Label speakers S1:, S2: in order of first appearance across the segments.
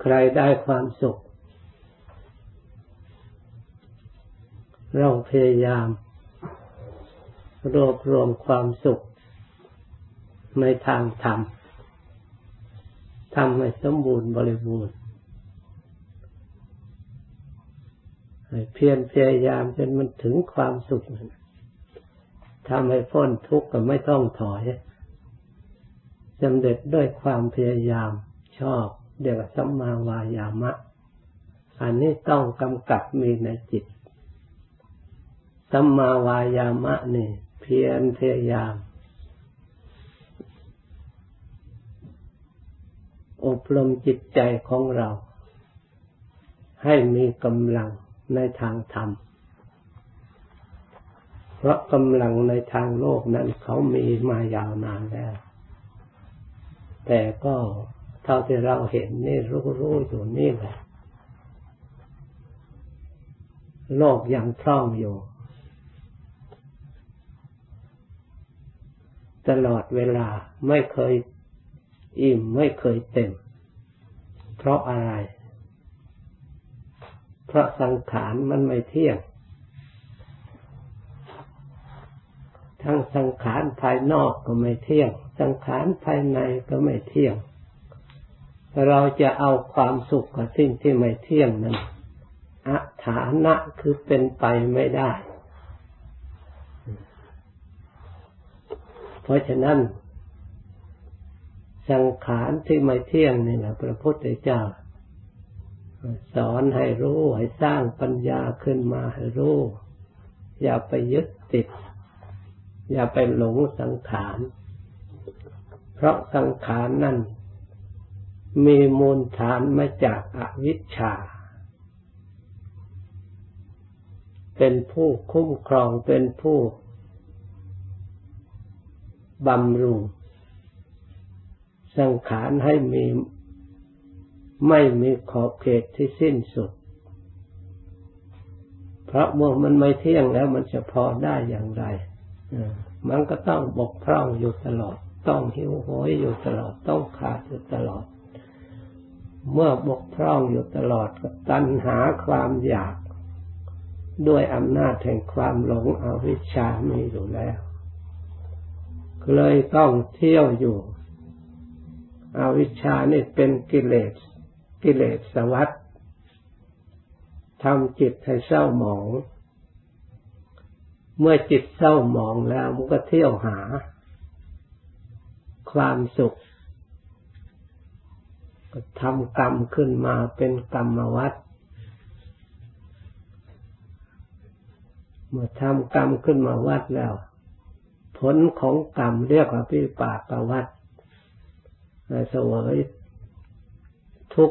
S1: ใครได้ความสุข เราพยายามรวบรวมความสุข ในทางธรรมทำให้สมบูรณ์บริบูรณ์เพียรพยายามจนมันถึงความสุขทำให้พ้นทุกข์ก็ไม่ต้องถอยสำเร็จด้วยความพยายามชอบ เดี๋ยวสัมมาวายามะ อันนี้ต้องกำกับมีในจิต สัมมาวายามะนี่เพียรพยายาม อบรมจิตใจของเรา ให้มีกำลังในทางธรรม เพราะกำลังในทางโลกนั้นเขามีมายาวนานแล้ว แต่ก็ ท่าที่เราเห็นนี่รู้รู้อยู่นี่แหละโลกยังคล่องอยู่ ตลอดเวลาไม่เคยอิ่มไม่เคยเต็ม เพราะอะไร เพราะสังขารมันไม่เที่ยง ทั้งสังขารภายนอกก็ไม่เที่ยง สังขารภายในก็ไม่เที่ยง เราจะเอาความสุขกับสิ่งที่ไม่เที่ยงนั้นอัฐานะคือเป็นไปไม่ได้ เพราะฉะนั้น สังขารที่ไม่เที่ยงนี่แหละพระพุทธเจ้า สอนให้รู้ให้สร้างปัญญาขึ้นมาให้รู้ อย่าไปยึดติด อย่าไปหลงสังขาร เพราะสังขารนั่น มีมูลฐานมาจากอวิชชา เป็นผู้คุ้มครองเป็นผู้บำรุง สังขารให้มีไม่มีขอบเขตที่สิ้นสุด เพราะเมื่อมันไม่เที่ยงแล้วมันจะพอได้อย่างไร มันก็ต้องบกพร่องอยู่ตลอด ต้องหิวโหยอยู่ตลอด ต้องขาดอยู่ตลอด เมื่อบกพร่องอยู่ตลอดก็ตัณหาความอยาก ด้วยอำนาจแห่งความหลงอวิชชามีอยู่แล้วเลยต้องเที่ยวอยู่ อวิชชานี่เป็นกิเลส กิเลสสวัฏทำจิตให้เศร้าหมอง เมื่อจิตเศร้าหมองแล้วมันก็เที่ยวหา ความสุข ก็ทำกรรมขึ้นมาเป็นกรรมวัฏเมื่อทำกรรมขึ้นมาวัดแล้ว ผลของกรรมเรียกว่าพิปากวัฏเสวยทุก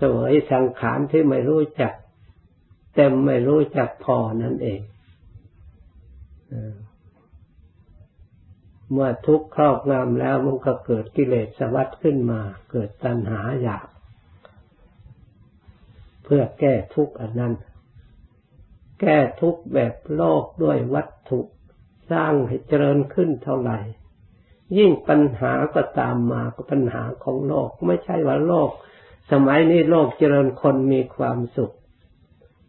S1: สวยสังขารที่ไม่รู้จัก เต็มไม่รู้จักพอนั่นเอง เมื่อทุกข์ครอบงำแล้วมันก็เกิดกิเลสสวัสดขึ้นมา เกิดตัณหาอยาก เพื่อแก้ทุกข์อันนั้น แก้ทุกข์แบบโลกด้วยวัตถุสร้างให้เจริญขึ้นเท่าไหร่ ยิ่งปัญหาก็ตามมาก็ปัญหาของโลก ไม่ใช่ว่าโลก สมัยนี้โลกเจริญคนมีความสุข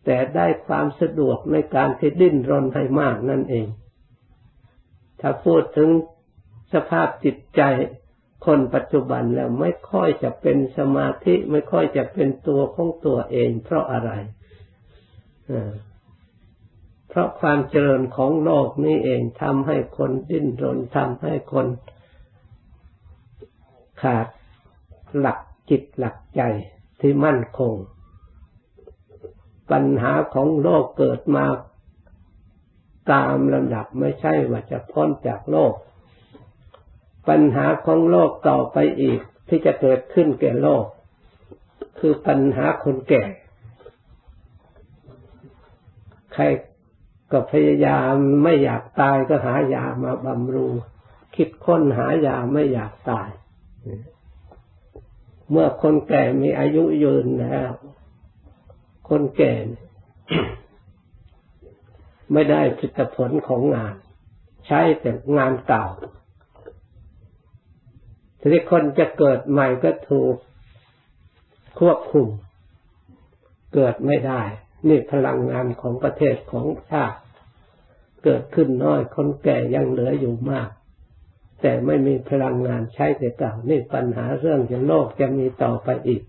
S1: แต่ได้ความสะดวกในการที่ดิ้นรนให้มากนั่นเอง ถ้าพูดถึงสภาพจิตใจคนปัจจุบันแล้วไม่ค่อยจะเป็นสมาธิไม่ค่อยจะเป็นตัวของตัวเอง เพราะอะไร เพราะความเจริญของโลกนี้เองทำให้คนดิ้นรนทำให้คนขาดหลักจิตหลักใจที่มั่นคง ปัญหาของโลกเกิดมา ตามลำดับไม่ใช่ว่าจะพ้นจากโลก ปัญหาของโลกต่อไปอีกที่จะเกิดขึ้นแก่โลก คือปัญหาคนแก่ ใครก็พยายามไม่อยากตายก็หายามาบำรุงคิดค้นหายาไม่อยากตาย เมื่อคนแก่มีอายุยืนแล้ว คนแก่ ไม่ได้ผลิตผลของงาน ใช้แต่งานเก่าทีนี้คนจะเกิดใหม่ก็ถูกควบคุม เกิดไม่ได้ นี่พลังงานของประเทศของชาติเกิดขึ้นน้อย คนแก่ยังเหลืออยู่มาก แต่ไม่มีพลังงานใช้แต่เก่านี่ปัญหาเรื่องจะโลกจะมีต่อไปอีก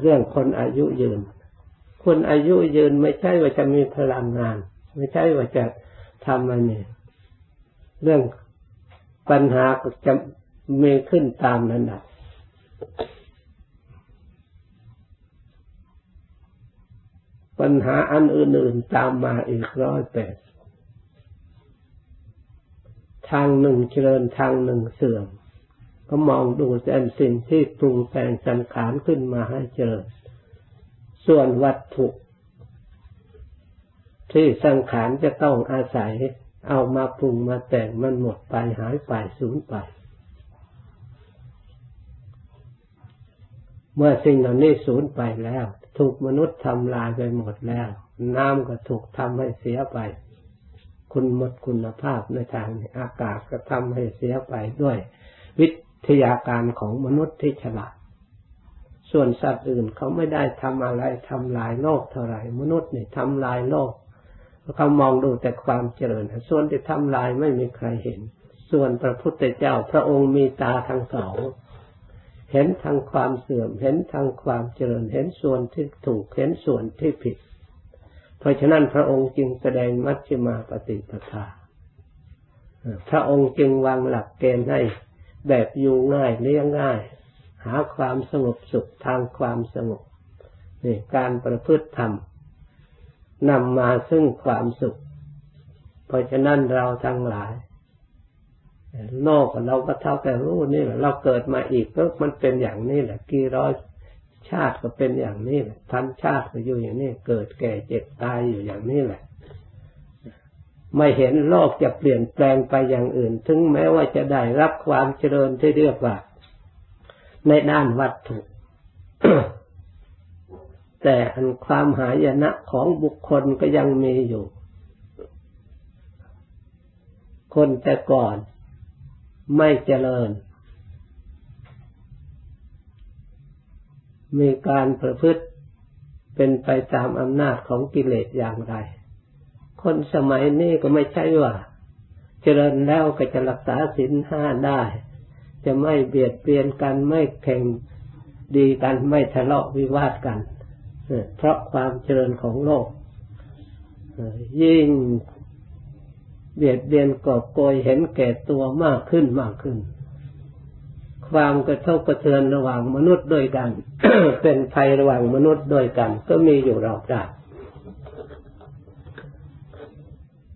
S1: เรื่องคนอายุยืน คนอายุยืนไม่ใช่ว่าจะมีพลังงาน ไม่ใช่ว่าจะทำอะไรเรื่องปัญหาก็จะมีขึ้นตามนั้นดับปัญหาอันอื่นๆตามมาอีกร้อยแปดทางหนึ่งเจริญทางหนึ่งเสื่อม ก็มองดูแต่สิ่งที่ปรุงแต่งสังขารขึ้นมาให้เจริญ ส่วนวัตถุที่สังขารจะต้องอาศัยเอามาปรุงมาแต่งมันหมดไปหายไปสูญไป เมื่อสิ่งเหล่านี้สูญไปแล้ว ถูกมนุษย์ทำลายไปหมดแล้ว น้ำก็ถูกทำให้เสียไป คุณหมดคุณภาพในทางอากาศก็ทำให้เสียไปด้วยวิทยาการของมนุษย์ที่ฉลาด ส่วนสัตว์อื่นเขาไม่ได้ทำอะไรทำลายโลกเท่าไหร่ มนุษย์นี่ทำลายโลกเขามองดูแต่ความเจริญ ส่วนที่ทำลายไม่มีใครเห็น ส่วนพระพุทธเจ้าพระองค์มีตาทั้งสองเห็นทางความเสื่อม เห็นทางความเจริญ เห็นส่วนที่ถูก เห็นส่วนที่ผิด เพราะฉะนั้นพระองค์จึงแสดงมัชฌิมาปฏิปทา พระองค์จึงวางหลักเกณฑ์ให้แบบอยู่ง่ายเลี้ยงง่าย หาความสงบสุขทางความสงบนี่การประพฤติธรรมนำมาซึ่งความสุข เพราะฉะนั้นเราทั้งหลาย โลกเราก็เท่าแต่รู้นี่แหละเราเกิดมาอีกก็มันเป็นอย่างนี้แหละกี่ร้อยชาติก็เป็นอย่างนี้แหละพันชาติก็อยู่อย่างนี้ เกิดแก่เจ็บตายอยู่อย่างนี้แหละ ไม่เห็นโลกจะเปลี่ยนแปลงไปอย่างอื่น ถึงแม้ว่าจะได้รับความเจริญที่เรียกว่า ในด้านวัตถุ แต่อันความหายนะของบุคคลก็ยังมีอยู่ คนแต่ก่อนไม่เจริญ มีการประพฤติเป็นไปตามอำนาจของกิเลสอย่างไร คนสมัยนี้ก็ไม่ใช่ว่า เจริญแล้วก็จะรักษาศีลห้าได้ จะไม่เบียดเบียนกันไม่แข่งดีกันไม่ทะเลาะวิวาทกัน เพราะความเจริญของโลก ยิ่งเบียดเบียนกอบโกยเห็นแก่ตัวมากขึ้นมากขึ้น ความกระทบกระเทือนระหว่างมนุษย์ด้วยกัน เป็นภัยระหว่างมนุษย์ด้วยกัน ก็มีอยู่รอบด้าน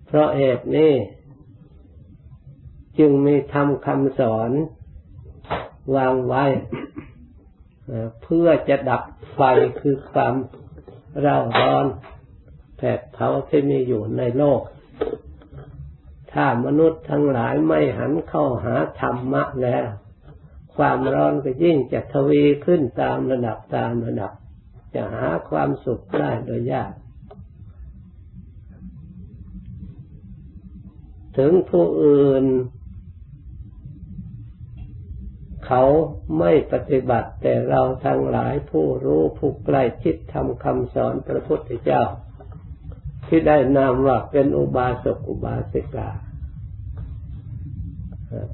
S1: เพราะเหตุนี้ จึงมีทำคำสอน วางไว้เพื่อจะดับไฟคือความเร่าร้อนแผดเผาที่มีอยู่ในโลก ถ้ามนุษย์ทั้งหลายไม่หันเข้าหาธรรมะแล้ว ความร้อนก็ยิ่งจะทวีขึ้นตามระดับตามระดับ จะหาความสุขได้โดยยาก ถึงผู้อื่น เขาไม่ปฏิบัติแต่เราทั้งหลายผู้รู้ผู้ใกล้ชิดทำคำสอนพระพุทธเจ้า ที่ได้นามว่าเป็นอุบาสกอุบาสิกา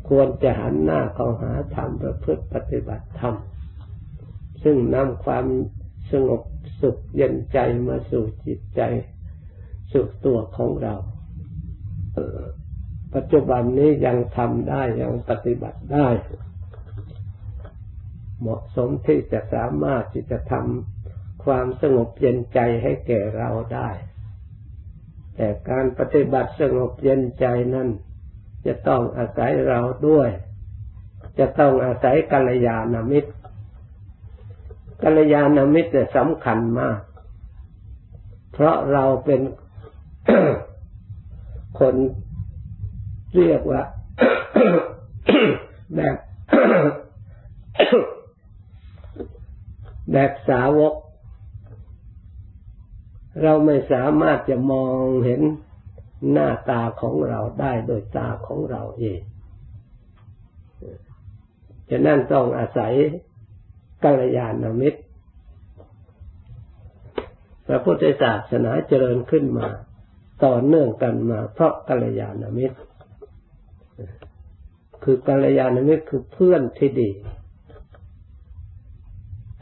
S1: ควรจะหันหน้าเข้าหาธรรมประพฤติปฏิบัติธรรม ซึ่งนำความสงบสุขเย็นใจมาสู่จิตใจสู่ตัวของเราปัจจุบันนี้ยังทำได้ยังปฏิบัติได้ เหมาะสมที่จะสามารถที่จะทำความสงบเย็นใจให้แก่เราได้ แต่การปฏิบัติสงบเย็นใจนั้นจะต้องอาศัยเราด้วย จะต้องอาศัยกัลยาณมิตร กัลยาณมิตรเนี่ยสำคัญมาก เพราะเราเป็นคนเรียกว่าแบบ แบบสาวก เราไม่สามารถจะมองเห็นหน้าตาของเราได้โดยตาของเราเองฉะนั้นต้องอาศัยกัลยาณมิตร พระพุทธศาสนาเจริญขึ้นมา ต่อเนื่องกันมา เพราะกัลยาณมิตร คือกัลยาณมิตรคือเพื่อนที่ดี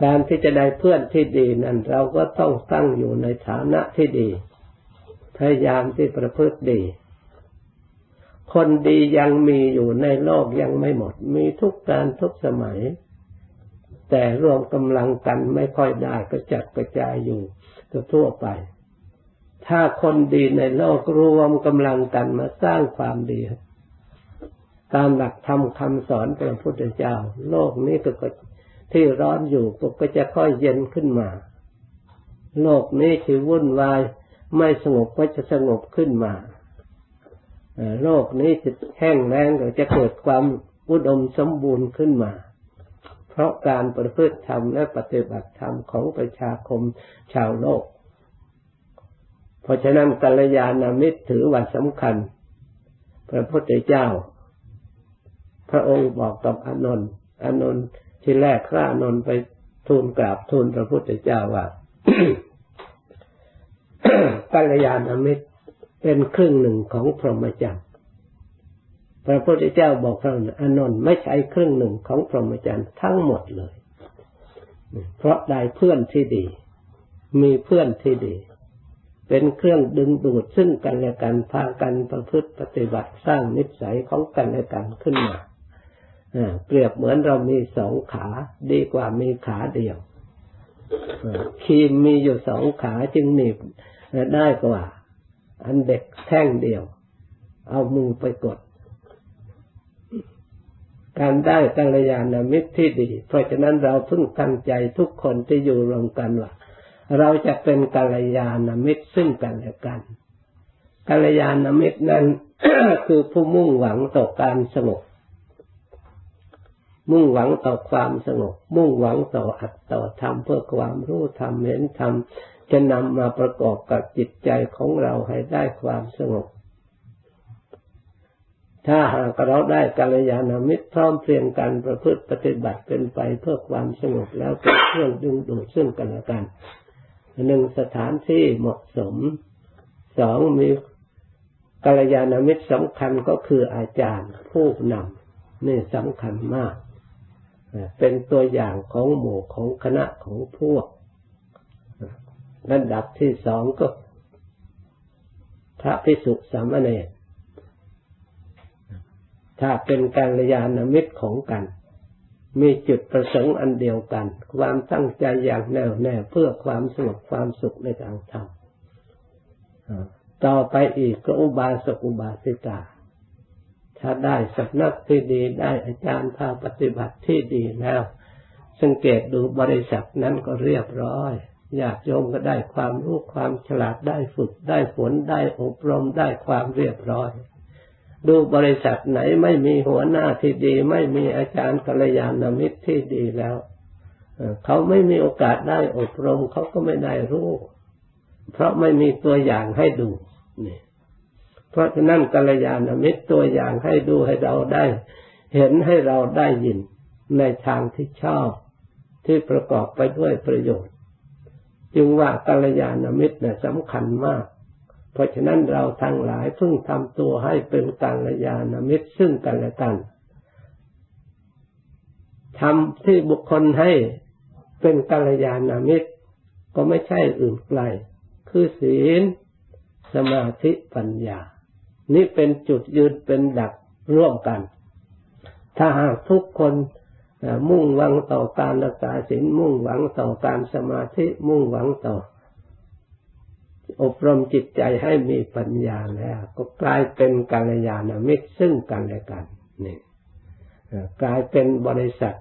S1: การที่จะได้เพื่อนที่ดีนั้นเราก็ต้องตั้งอยู่ในฐานะที่ดี พยายามที่ประพฤติดี คนดียังมีอยู่ในโลกยังไม่หมด มีทุกการทุกสมัย แต่รวมกำลังกันไม่ค่อยได้ก็จัดกระจายอยู่ทั่วไป ถ้าคนดีในโลกรวมกำลังกันมาสร้างความดีตามหลักธรรมคำสอนของพระพุทธเจ้า โลกนี้ก็ ที่ร้อนอยู่ก็จะค่อยเย็นขึ้นมา โลกนี้ที่วุ่นวายไม่สงบก็จะสงบขึ้นมาโลกนี้จะแห้งแล้งก็จะเกิดความอุดมสมบูรณ์ขึ้นมา เพราะการประพฤติธรรมและปฏิบัติธรรมของประชาคมชาวโลก เพราะฉะนั้นกัลยาณมิตรถือว่าสำคัญ พระพุทธเจ้า พระองค์บอกกับอนนท์อนนท์ ที่แรกพระนนไปทูลกราบทูลพระพุทธเจ้าว่ากัลยาณมิตรเป็นครึ่งหนึ่งของพรหมจรรย์พระพุทธเจ้าบอกพระอนนท์ไม่ใช่ครึ่งหนึ่งของพรหมจรรย์ทั้งหมดเลย เพราะได้เพื่อนที่ดี มีเพื่อนที่ดี เป็นเครื่องดึงดูดซึ่งกันและกันพากันประพฤติปฏิบัติสร้างนิสัยของกันและกันขึ้นมา เปรียบเหมือนเรามีสองขา ดีกว่ามีขาเดียวคีมมีอยู่สองขาจึงหนีบได้กว่า อันเด็กแท่งเดียว เอามือไปกด การได้กัลยาณมิตรที่ดี เพราะฉะนั้นเราพึ่งตั้งใจทุกคนที่อยู่รวมกันว่าเราจะเป็นกัลยาณมิตรซึ่งกันและกันกัลยาณมิตรนั้น คือผู้มุ่งหวังต่อการสงบ มุ่งหวังต่อความสงบ มุ่งหวังต่ออัตต่อธรรมเพื่อความรู้ธรรมเห็นธรรมจะนำมาประกอบกับจิตใจของเราให้ได้ความสงบ ถ้าหากเราได้กัลยาณมิตรพร้อมเพรียงกันประพฤติปฏิบัติเป็นไปเพื่อความสงบแล้วเป็นเครื่องดึงดูดซึ่งกันและกันหนึ่งสถานที่เหมาะสมสองมีกัลยาณมิตรสำคัญก็คืออาจารย์ผู้นำนี่สำคัญมาก เป็นตัวอย่างของหมู่ของคณะของพวกระดับที่สองก็ พระพิสุสามเณรถ้าเป็นการยานมิตรของกัน มีจุดประสงค์อันเดียวกัน ความตั้งใจอย่างแน่วแน่เพื่อความสงบความสุขในทางธรรมต่อไปอีกก็อุบาสกอุบาสิกา ถ้าได้สันักที่ดีได้อาจารย์พาปฏิบัติที่ดีแล้ว สังเกตดูบริษัทนั้นก็เรียบร้อยญาติโยมก็ได้ความรู้ความฉลาดได้ฝึกได้ฝนได้อบรมได้ความเรียบร้อย ดูบริษัทไหนไม่มีหัวหน้าที่ดี ไม่มีอาจารย์กัลยาณมิตรที่ดีแล้วเขาไม่มีโอกาสได้อบรมเขาก็ไม่ได้รู้ เพราะไม่มีตัวอย่างให้ดูนี่ เพราะฉะนั้นกัลยาณมิตรตัวอย่างให้ดูให้เราได้ เห็นให้เราได้ยินในทางที่ชอบที่ประกอบไปด้วยประโยชน์ จึงว่ากัลยาณมิตรนี่ยสำคัญมาก เพราะฉะนั้นเราทั้งหลายเพึ่งทำตัวให้เป็นกัลยาณมิตรซึ่งกันและกันทำที่บุคคลให้เป็นกัลยาณมิตร ก็ไม่ใช่อื่นไกล คือศีล สมาธิปัญญา นี่เป็นจุดยืนเป็นดักร่วมกัน ถ้าหากทุกคนมุ่งหวังต่อการรักษาศีลมุ่งหวังต่อการสมาธิมุ่งหวังต่อ อบรมจิตใจให้มีปัญญาแล้ว ก็กลายเป็นกาลยาณมิตรซึ่งกันและกันนี่กลายเป็นบริษัท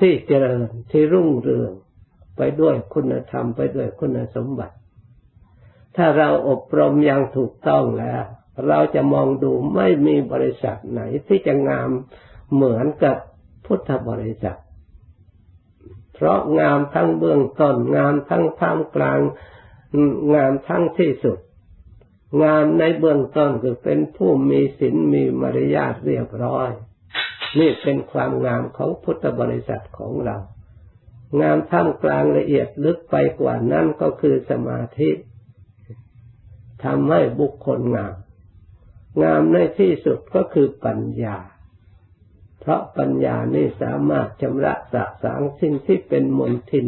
S1: ที่เจริญที่รุ่งเรืองไปด้วยคุณธรรมไปด้วยคุณสมบัติ ถ้าเราอบรมอย่างถูกต้องแล้ว เราจะมองดูไม่มีบริษัทไหนที่จะงามเหมือนกับพุทธบริษัท เพราะงามทั้งเบื้องต้น งามทั้งท่ามกลาง งามทั้งที่สุด งามในเบื้องต้นคือเป็นผู้มีศีลมีมารยาทเรียบร้อย นี่เป็นความงามของพุทธบริษัทของเรา งามท่ามกลางละเอียดลึกไปกว่านั้นก็คือสมาธิ ทำให้บุคคลงาม งามในที่สุดก็คือปัญญา เพราะปัญญานี่สามารถชำระสะสางสิ่งที่เป็นมลทิน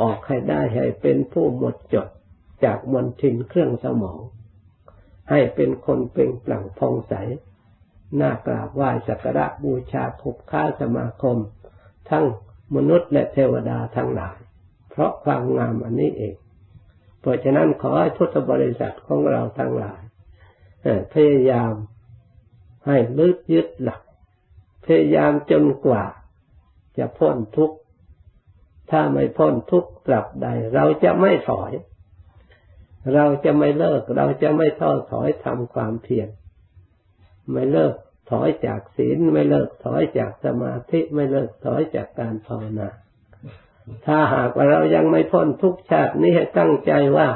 S1: ออกให้ได้ให้เป็นผู้หมดจดจากมลทินเครื่องสมอง ให้เป็นคนเป็นปลั่งพองใสน่ากราบไหว้สักการะบูชาขบค้าสมาคม ทั้งมนุษย์และเทวดาทั้งหลาย เพราะความงามอันนี้เอง เพราะฉะนั้นขอให้พุทธบริษัทของเราทั้งหลายพยายามให้ลึกยึดหลัก พยายามจนกว่า จะพ้นทุกข์ ถ้าไม่พ้นทุกข์ตราบใด เราจะไม่ถอย เราจะไม่เลิก เราจะไม่ท้อถอยทำความเพียรไม่เลิกถอยจากศีลไม่เลิกถอยจากสมาธิไม่เลิกถอยจากการภาวนา ถ้าหากว่าเรายังไม่พ้นทุกชาตินี้ให้ตั้งใจว่า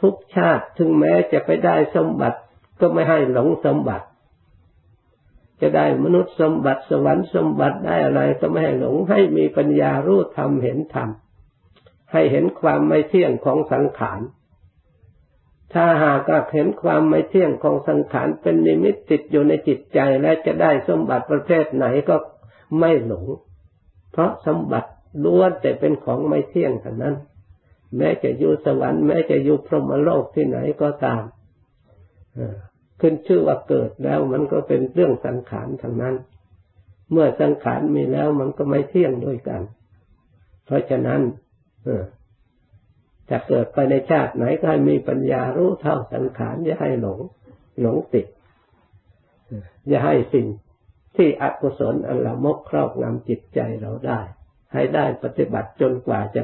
S1: ทุกชาติถึงแม้จะไปได้สมบัติก็ไม่ให้หลงสมบัติ จะได้มนุษย์สมบัติสวรรค์สมบัติได้อะไรก็ไม่ให้หลงให้มีปัญญารู้ธรรมเห็นธรรมให้เห็นความไม่เที่ยงของสังขาร ถ้าหากเห็นความไม่เที่ยงของสังขารเป็นนิมิตติดอยู่ในจิตใจและจะได้สมบัติประเภทไหนก็ไม่หลง เพราะสมบัติล้วนแต่เป็นของไม่เที่ยงเท่านั้น แม้จะอยู่สวรรค์แม้จะอยู่พรหมโลกที่ไหนก็ตามขึ้นชื่อว่าเกิดแล้วมันก็เป็นเรื่องสังขารทั้งนั้น เมื่อสังขารมีแล้วมันก็ไม่เที่ยงด้วยกัน เพราะฉะนั้นจะเกิดไปในชาติไหนก็ให้มีปัญญารู้เท่าสังขารอย่าให้หลง หลงติด อย่าให้สิ่ง ที่อกุศลอันละมกครอบงำจิตใจเราได้ ให้ได้ปฏิบัติจนกว่าจะ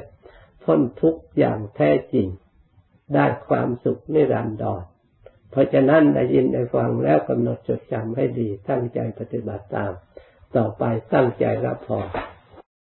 S1: พ้นทุกข์อย่างแท้จริง ได้ความสุขนิรันดรเพราะฉะนั้นได้ยินได้ฟังแล้วกำหนดจดจำให้ดีตั้งใจปฏิบัติตาม ต่อไปตั้งใจรับพร